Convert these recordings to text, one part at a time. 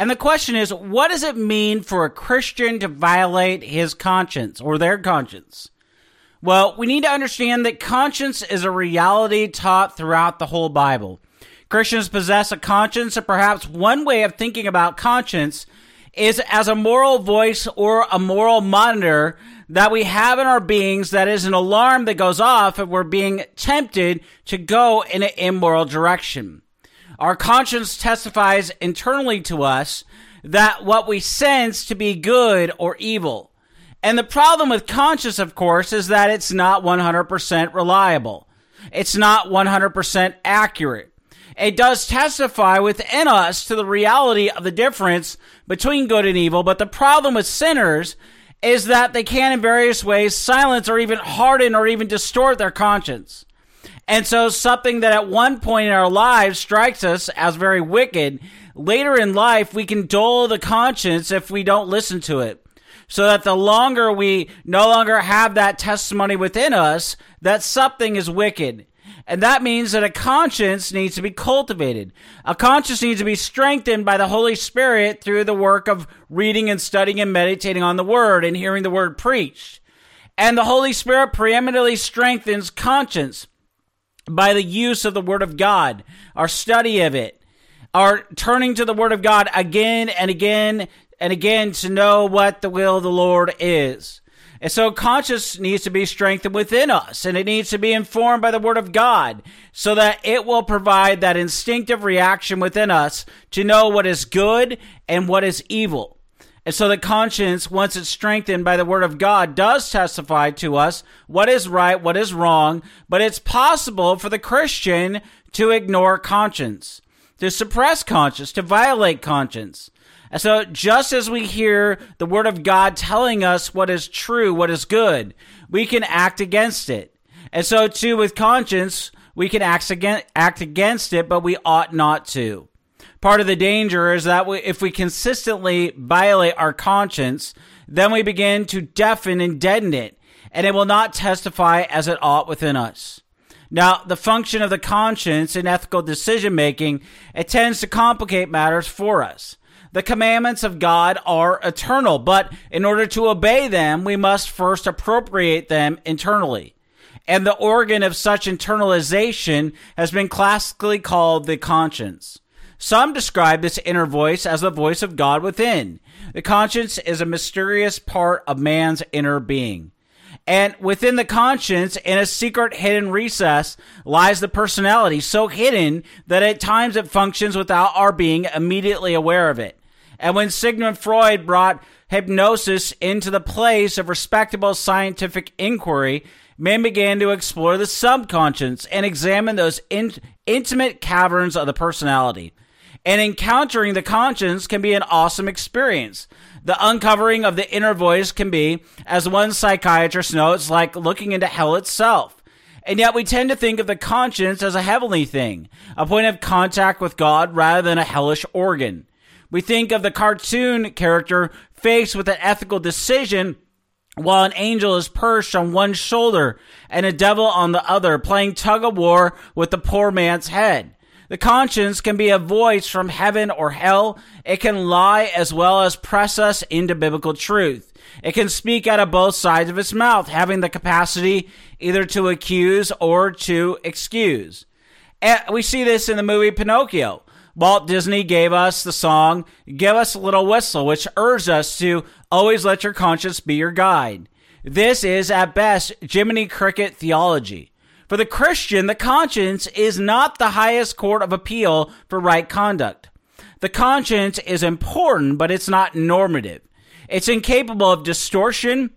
And the question is, what does it mean for a Christian to violate his conscience or their conscience? Well, we need to understand that conscience is a reality taught throughout the whole Bible. Christians possess a conscience, and perhaps one way of thinking about conscience is as a moral voice or a moral monitor that we have in our beings that is an alarm that goes off if we're being tempted to go in an immoral direction. Our conscience testifies internally to us that what we sense to be good or evil. And the problem with conscience, of course, is that it's not 100% reliable. It's not 100% accurate. It does testify within us to the reality of the difference between good and evil, but the problem with sinners is that they can in various ways silence or even harden or even distort their conscience. And so, something that at one point in our lives strikes us as very wicked, later in life, we can dull the conscience if we don't listen to it. So that the longer we no longer have that testimony within us that something is wicked. And that means that a conscience needs to be cultivated. A conscience needs to be strengthened by the Holy Spirit through the work of reading and studying and meditating on the Word and hearing the Word preached. And the Holy Spirit preeminently strengthens conscience by the use of the Word of God, our study of it, our turning to the Word of God again and again and again to know what the will of the Lord is. And so conscience needs to be strengthened within us and it needs to be informed by the Word of God so that it will provide that instinctive reaction within us to know what is good and what is evil. And so the conscience, once it's strengthened by the word of God, does testify to us what is right, what is wrong, but it's possible for the Christian to ignore conscience, to suppress conscience, to violate conscience. And so just as we hear the word of God telling us what is true, what is good, we can act against it. And so too with conscience, we can act against, it, but we ought not to part of the danger is that we, if we consistently violate our conscience, then we begin to deafen and deaden it, and it will not testify as it ought within us. Now, the function of the conscience in ethical decision making, it tends to complicate matters for us. The commandments of God are eternal, but in order to obey them, we must first appropriate them internally. And the organ of such internalization has been classically called the conscience. Some describe this inner voice as the voice of God within. The conscience is a mysterious part of man's inner being. And within the conscience, in a secret hidden recess, lies the personality, so hidden that at times it functions without our being immediately aware of it. And when Sigmund Freud brought hypnosis into the place of respectable scientific inquiry, men began to explore the subconscious and examine those in- intimate caverns of the personality. And encountering the conscience can be an awesome experience. The uncovering of the inner voice can be, as one psychiatrist notes, like looking into hell itself. And yet we tend to think of the conscience as a heavenly thing, a point of contact with God rather than a hellish organ. We think of the cartoon character faced with an ethical decision while an angel is perched on one shoulder and a devil on the other, playing tug of war with the poor man's head. The conscience can be a voice from heaven or hell. It can lie as well as press us into biblical truth. It can speak out of both sides of its mouth, having the capacity either to accuse or to excuse. And we see this in the movie Pinocchio. Walt Disney gave us the song Give Us a Little Whistle, which urged us to always let your conscience be your guide. This is, at best, Jiminy Cricket theology. For the Christian, the conscience is not the highest court of appeal for right conduct. The conscience is important, but it's not normative. It's incapable of distortion.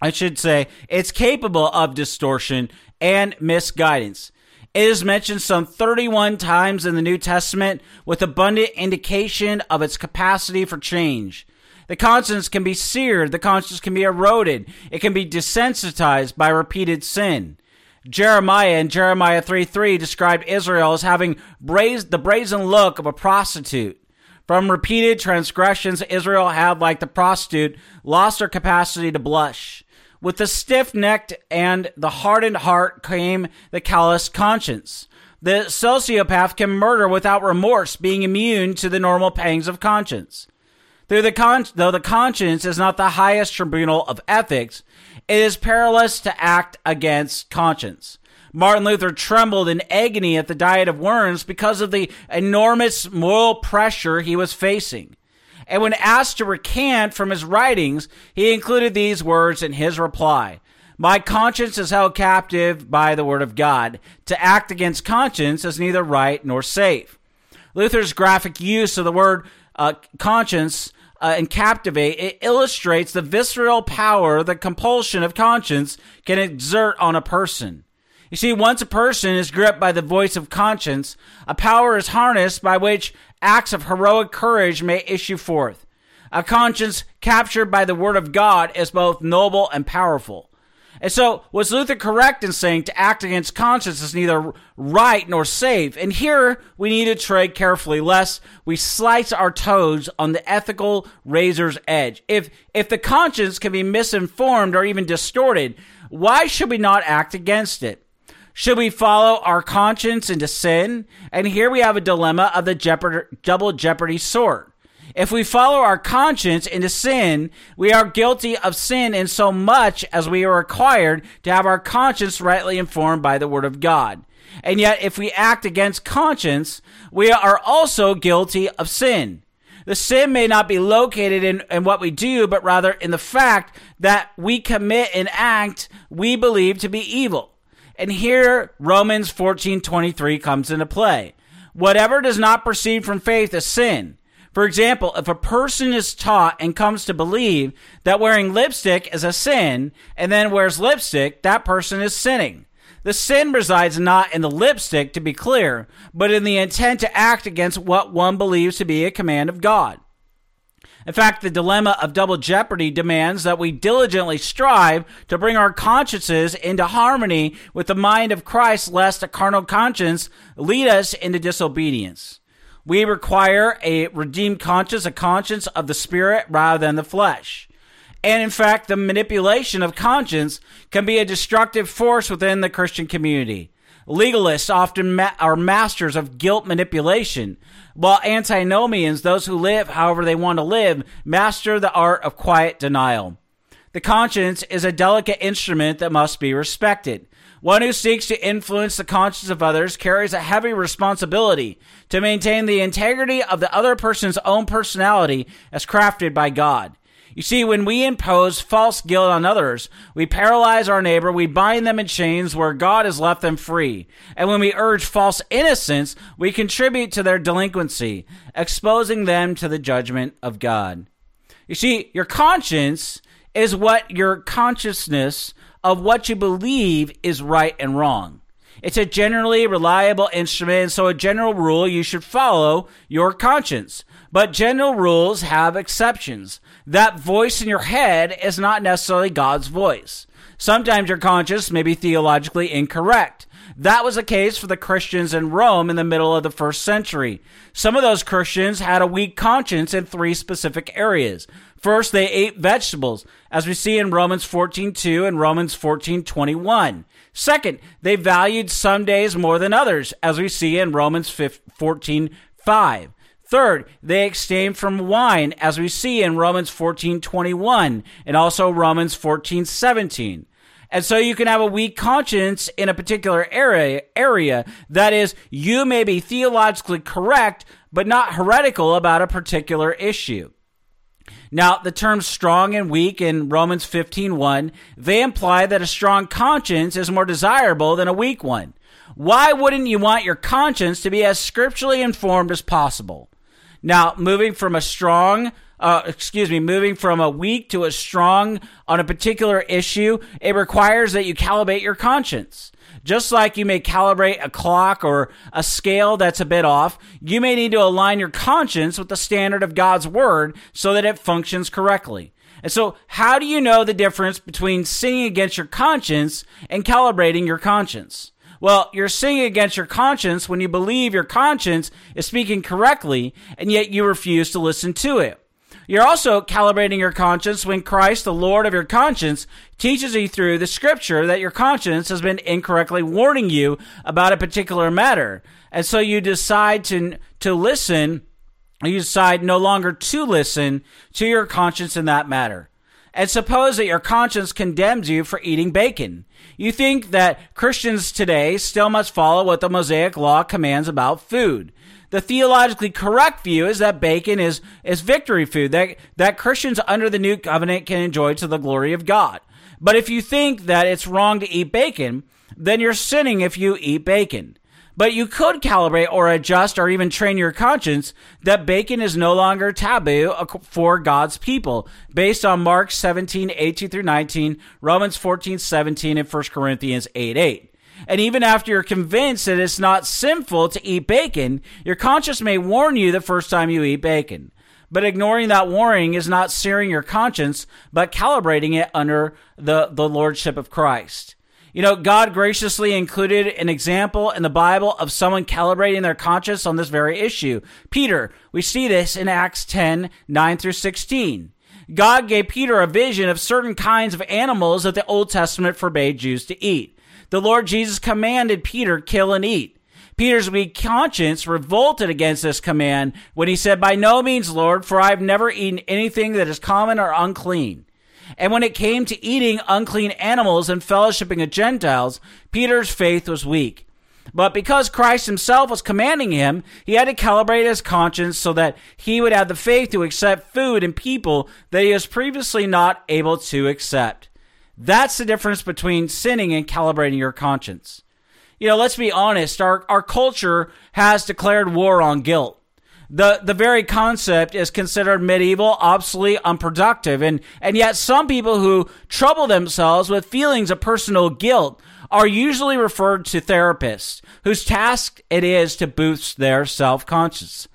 I should say, it's capable of distortion and misguidance. It is mentioned some 31 times in the New Testament with abundant indication of its capacity for change. The conscience can be seared, the conscience can be eroded, it can be desensitized by repeated sin. Jeremiah in Jeremiah 3 3 described Israel as having brazen, the brazen look of a prostitute. From repeated transgressions, Israel had, like the prostitute, lost her capacity to blush. With the stiff necked and the hardened heart came the callous conscience. The sociopath can murder without remorse, being immune to the normal pangs of conscience. Though the, con- though the conscience is not the highest tribunal of ethics, it is perilous to act against conscience. Martin Luther trembled in agony at the Diet of Worms because of the enormous moral pressure he was facing. And when asked to recant from his writings, he included these words in his reply My conscience is held captive by the word of God. To act against conscience is neither right nor safe. Luther's graphic use of the word uh, conscience uh, and captivate, it illustrates the visceral power the compulsion of conscience can exert on a person. You see, once a person is gripped by the voice of conscience, a power is harnessed by which acts of heroic courage may issue forth. A conscience captured by the word of God is both noble and powerful. And so, was Luther correct in saying to act against conscience is neither right nor safe? And here we need to tread carefully, lest we slice our toes on the ethical razor's edge. If if the conscience can be misinformed or even distorted, why should we not act against it? Should we follow our conscience into sin? And here we have a dilemma of the double jeopardy sort. If we follow our conscience into sin, we are guilty of sin in so much as we are required to have our conscience rightly informed by the Word of God. And yet, if we act against conscience, we are also guilty of sin. The sin may not be located in, in what we do, but rather in the fact that we commit an act we believe to be evil. And here Romans 14:23 comes into play. Whatever does not proceed from faith is sin. For example, if a person is taught and comes to believe that wearing lipstick is a sin and then wears lipstick, that person is sinning. The sin resides not in the lipstick, to be clear, but in the intent to act against what one believes to be a command of God. In fact, the dilemma of double jeopardy demands that we diligently strive to bring our consciences into harmony with the mind of Christ, lest a carnal conscience lead us into disobedience. We require a redeemed conscience, a conscience of the spirit rather than the flesh. And in fact, the manipulation of conscience can be a destructive force within the Christian community. Legalists often ma- are masters of guilt manipulation, while antinomians, those who live however they want to live, master the art of quiet denial. The conscience is a delicate instrument that must be respected. One who seeks to influence the conscience of others carries a heavy responsibility to maintain the integrity of the other person's own personality as crafted by God. You see, when we impose false guilt on others, we paralyze our neighbor, we bind them in chains where God has left them free. And when we urge false innocence, we contribute to their delinquency, exposing them to the judgment of God. You see, your conscience is what your consciousness of what you believe is right and wrong. It's a generally reliable instrument, so a general rule you should follow your conscience. But general rules have exceptions. That voice in your head is not necessarily God's voice. Sometimes your conscience may be theologically incorrect. That was the case for the Christians in Rome in the middle of the first century. Some of those Christians had a weak conscience in three specific areas. First, they ate vegetables, as we see in Romans 14:2 and Romans 14:21. Second, they valued some days more than others, as we see in Romans 14:5. Third, they abstained from wine, as we see in Romans 14:21 and also Romans 14:17. And so you can have a weak conscience in a particular area, area. That is, you may be theologically correct, but not heretical about a particular issue. Now, the terms strong and weak in Romans 15:1, they imply that a strong conscience is more desirable than a weak one. Why wouldn't you want your conscience to be as scripturally informed as possible? Now, moving from a strong, uh, excuse me, moving from a weak to a strong on a particular issue, it requires that you calibrate your conscience. Just like you may calibrate a clock or a scale that's a bit off, you may need to align your conscience with the standard of God's word so that it functions correctly. And so, how do you know the difference between sinning against your conscience and calibrating your conscience? Well, you're sinning against your conscience when you believe your conscience is speaking correctly, and yet you refuse to listen to it. You're also calibrating your conscience when Christ, the Lord of your conscience, teaches you through the scripture that your conscience has been incorrectly warning you about a particular matter. And so you decide to, to listen, you decide no longer to listen to your conscience in that matter. And suppose that your conscience condemns you for eating bacon. You think that Christians today still must follow what the Mosaic Law commands about food the theologically correct view is that bacon is, is victory food that, that Christians under the new covenant can enjoy to the glory of God. But if you think that it's wrong to eat bacon, then you're sinning if you eat bacon. But you could calibrate or adjust or even train your conscience that bacon is no longer taboo for God's people based on Mark 17, 18 through 19, Romans 14, 17, and 1 Corinthians 8, 8. And even after you're convinced that it's not sinful to eat bacon, your conscience may warn you the first time you eat bacon. But ignoring that warning is not searing your conscience, but calibrating it under the, the lordship of Christ. You know, God graciously included an example in the Bible of someone calibrating their conscience on this very issue. Peter, we see this in Acts 10, 9 through 16. God gave Peter a vision of certain kinds of animals that the Old Testament forbade Jews to eat the Lord Jesus commanded Peter, kill and eat. Peter's weak conscience revolted against this command when he said, By no means, Lord, for I have never eaten anything that is common or unclean. And when it came to eating unclean animals and fellowshipping with Gentiles, Peter's faith was weak. But because Christ himself was commanding him, he had to calibrate his conscience so that he would have the faith to accept food and people that he was previously not able to accept. That's the difference between sinning and calibrating your conscience. You know, let's be honest, our, our culture has declared war on guilt. The, the very concept is considered medieval, obsolete, unproductive, and, and yet some people who trouble themselves with feelings of personal guilt are usually referred to therapists whose task it is to boost their self-conscious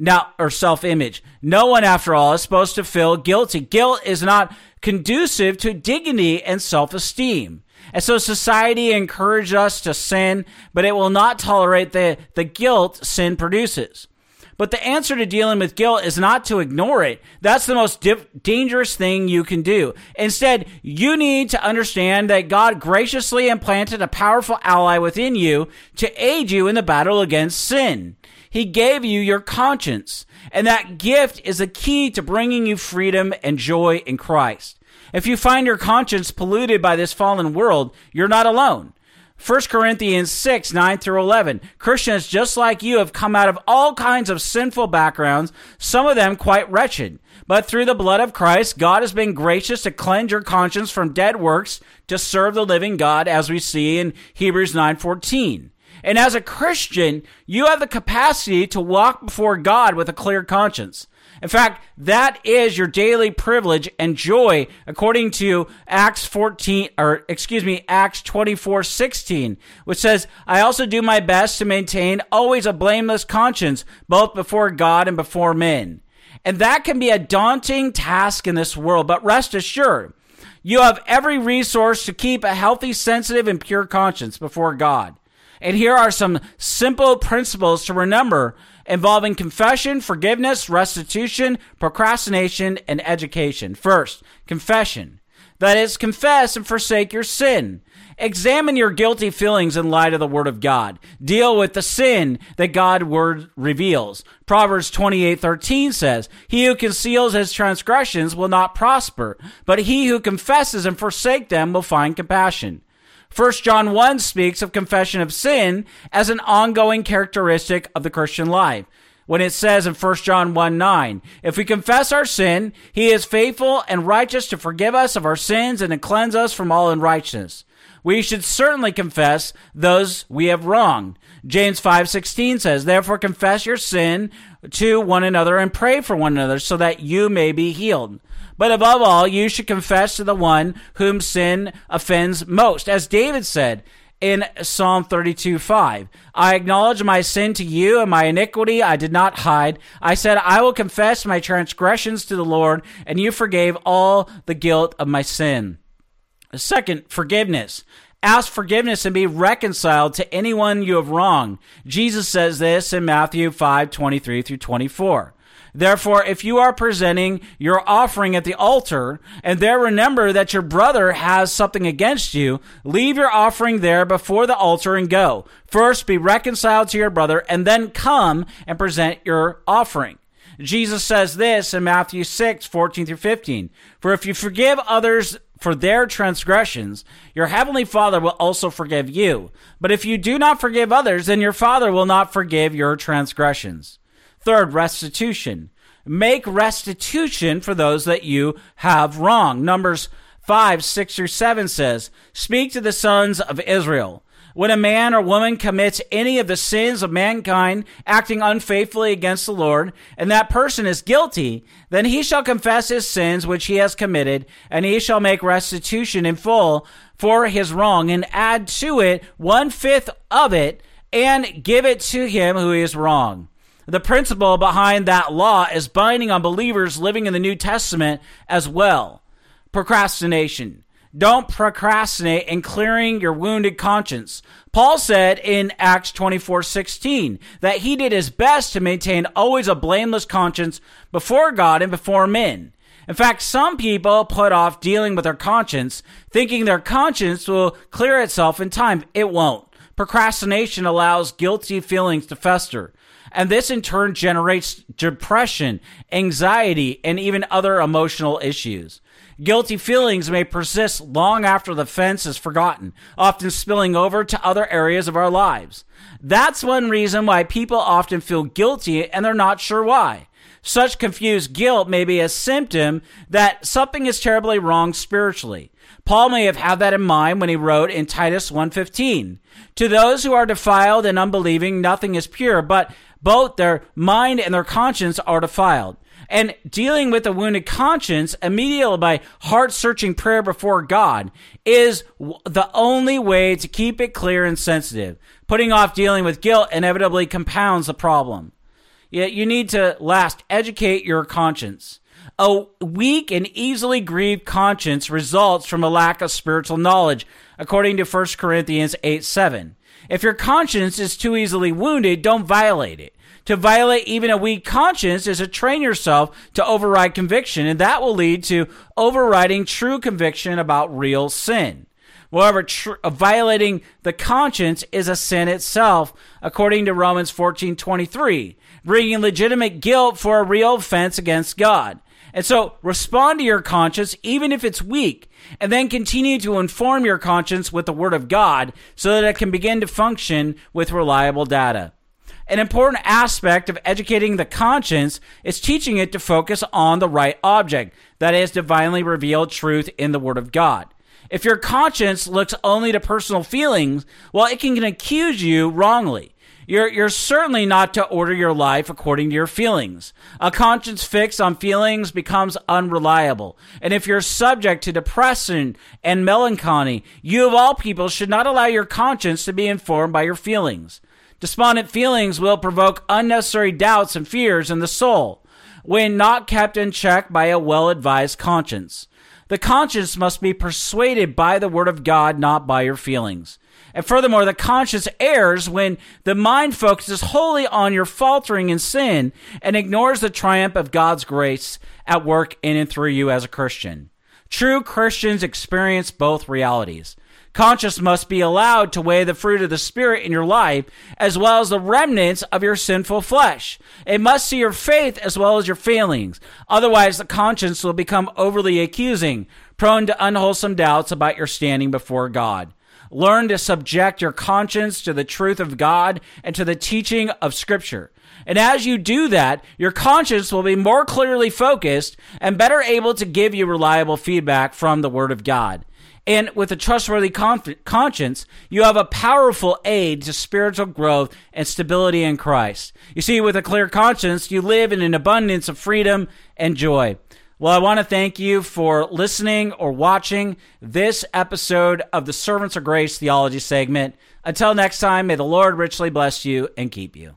now or self-image. No one after all is supposed to feel guilty. Guilt is not conducive to dignity and self esteem. And so society encourages us to sin, but it will not tolerate the, the guilt sin produces. But the answer to dealing with guilt is not to ignore it. That's the most di- dangerous thing you can do. Instead, you need to understand that God graciously implanted a powerful ally within you to aid you in the battle against sin. He gave you your conscience. And that gift is a key to bringing you freedom and joy in Christ. If you find your conscience polluted by this fallen world, you're not alone. 1 Corinthians 6, 9 through 11. Christians just like you have come out of all kinds of sinful backgrounds, some of them quite wretched. But through the blood of Christ, God has been gracious to cleanse your conscience from dead works to serve the living God, as we see in Hebrews 9, 14. And as a Christian, you have the capacity to walk before God with a clear conscience. In fact, that is your daily privilege and joy according to Acts 14 or excuse me, Acts 24:16, which says, "I also do my best to maintain always a blameless conscience both before God and before men." And that can be a daunting task in this world, but rest assured, you have every resource to keep a healthy, sensitive, and pure conscience before God. And here are some simple principles to remember involving confession, forgiveness, restitution, procrastination, and education. First, confession. That is, confess and forsake your sin. Examine your guilty feelings in light of the Word of God. Deal with the sin that God's Word reveals. Proverbs 28:13 says, "He who conceals his transgressions will not prosper, but he who confesses and forsake them will find compassion." 1 John 1 speaks of confession of sin as an ongoing characteristic of the Christian life. When it says in 1 John 1 9, if we confess our sin, he is faithful and righteous to forgive us of our sins and to cleanse us from all unrighteousness. We should certainly confess those we have wronged. James 5:16 says, "Therefore confess your sin to one another and pray for one another so that you may be healed." But above all, you should confess to the one whom sin offends most. As David said, in Psalm 32 5. I acknowledge my sin to you and my iniquity I did not hide. I said, I will confess my transgressions to the Lord, and you forgave all the guilt of my sin. Second, forgiveness. Ask forgiveness and be reconciled to anyone you have wronged. Jesus says this in Matthew 5 23 through 24. Therefore, if you are presenting your offering at the altar and there remember that your brother has something against you, leave your offering there before the altar and go. First be reconciled to your brother and then come and present your offering. Jesus says this in Matthew 6, 14 through 15. For if you forgive others for their transgressions, your heavenly Father will also forgive you. But if you do not forgive others, then your Father will not forgive your transgressions. Third, restitution. Make restitution for those that you have wrong. Numbers 5, 6 or 7 says, Speak to the sons of Israel. When a man or woman commits any of the sins of mankind, acting unfaithfully against the Lord, and that person is guilty, then he shall confess his sins which he has committed, and he shall make restitution in full for his wrong, and add to it one fifth of it, and give it to him who is wrong. The principle behind that law is binding on believers living in the New Testament as well. Procrastination. Don't procrastinate in clearing your wounded conscience. Paul said in Acts 24:16 that he did his best to maintain always a blameless conscience before God and before men. In fact, some people put off dealing with their conscience, thinking their conscience will clear itself in time. It won't. Procrastination allows guilty feelings to fester. And this in turn generates depression, anxiety, and even other emotional issues. Guilty feelings may persist long after the offense is forgotten, often spilling over to other areas of our lives. That's one reason why people often feel guilty and they're not sure why. Such confused guilt may be a symptom that something is terribly wrong spiritually. Paul may have had that in mind when he wrote in Titus 1:15, "To those who are defiled and unbelieving nothing is pure, but both their mind and their conscience are defiled. And dealing with a wounded conscience immediately by heart searching prayer before God is the only way to keep it clear and sensitive. Putting off dealing with guilt inevitably compounds the problem. Yet you need to last educate your conscience. A weak and easily grieved conscience results from a lack of spiritual knowledge, according to 1 Corinthians 8 7. If your conscience is too easily wounded, don't violate it. To violate even a weak conscience is to train yourself to override conviction, and that will lead to overriding true conviction about real sin. Moreover, tr- uh, violating the conscience is a sin itself, according to Romans 14:23, bringing legitimate guilt for a real offense against God. And so respond to your conscience, even if it's weak, and then continue to inform your conscience with the Word of God so that it can begin to function with reliable data. An important aspect of educating the conscience is teaching it to focus on the right object, that is, divinely revealed truth in the Word of God. If your conscience looks only to personal feelings, well, it can accuse you wrongly. You're, you're certainly not to order your life according to your feelings. A conscience fixed on feelings becomes unreliable. And if you're subject to depression and melancholy, you of all people should not allow your conscience to be informed by your feelings. Despondent feelings will provoke unnecessary doubts and fears in the soul when not kept in check by a well advised conscience. The conscience must be persuaded by the word of God, not by your feelings. And furthermore, the conscience errs when the mind focuses wholly on your faltering in sin and ignores the triumph of God's grace at work in and through you as a Christian. True Christians experience both realities. Conscience must be allowed to weigh the fruit of the Spirit in your life, as well as the remnants of your sinful flesh. It must see your faith as well as your failings. Otherwise, the conscience will become overly accusing, prone to unwholesome doubts about your standing before God. Learn to subject your conscience to the truth of God and to the teaching of Scripture. And as you do that, your conscience will be more clearly focused and better able to give you reliable feedback from the Word of God. And with a trustworthy conscience, you have a powerful aid to spiritual growth and stability in Christ. You see, with a clear conscience, you live in an abundance of freedom and joy. Well, I want to thank you for listening or watching this episode of the Servants of Grace Theology segment. Until next time, may the Lord richly bless you and keep you.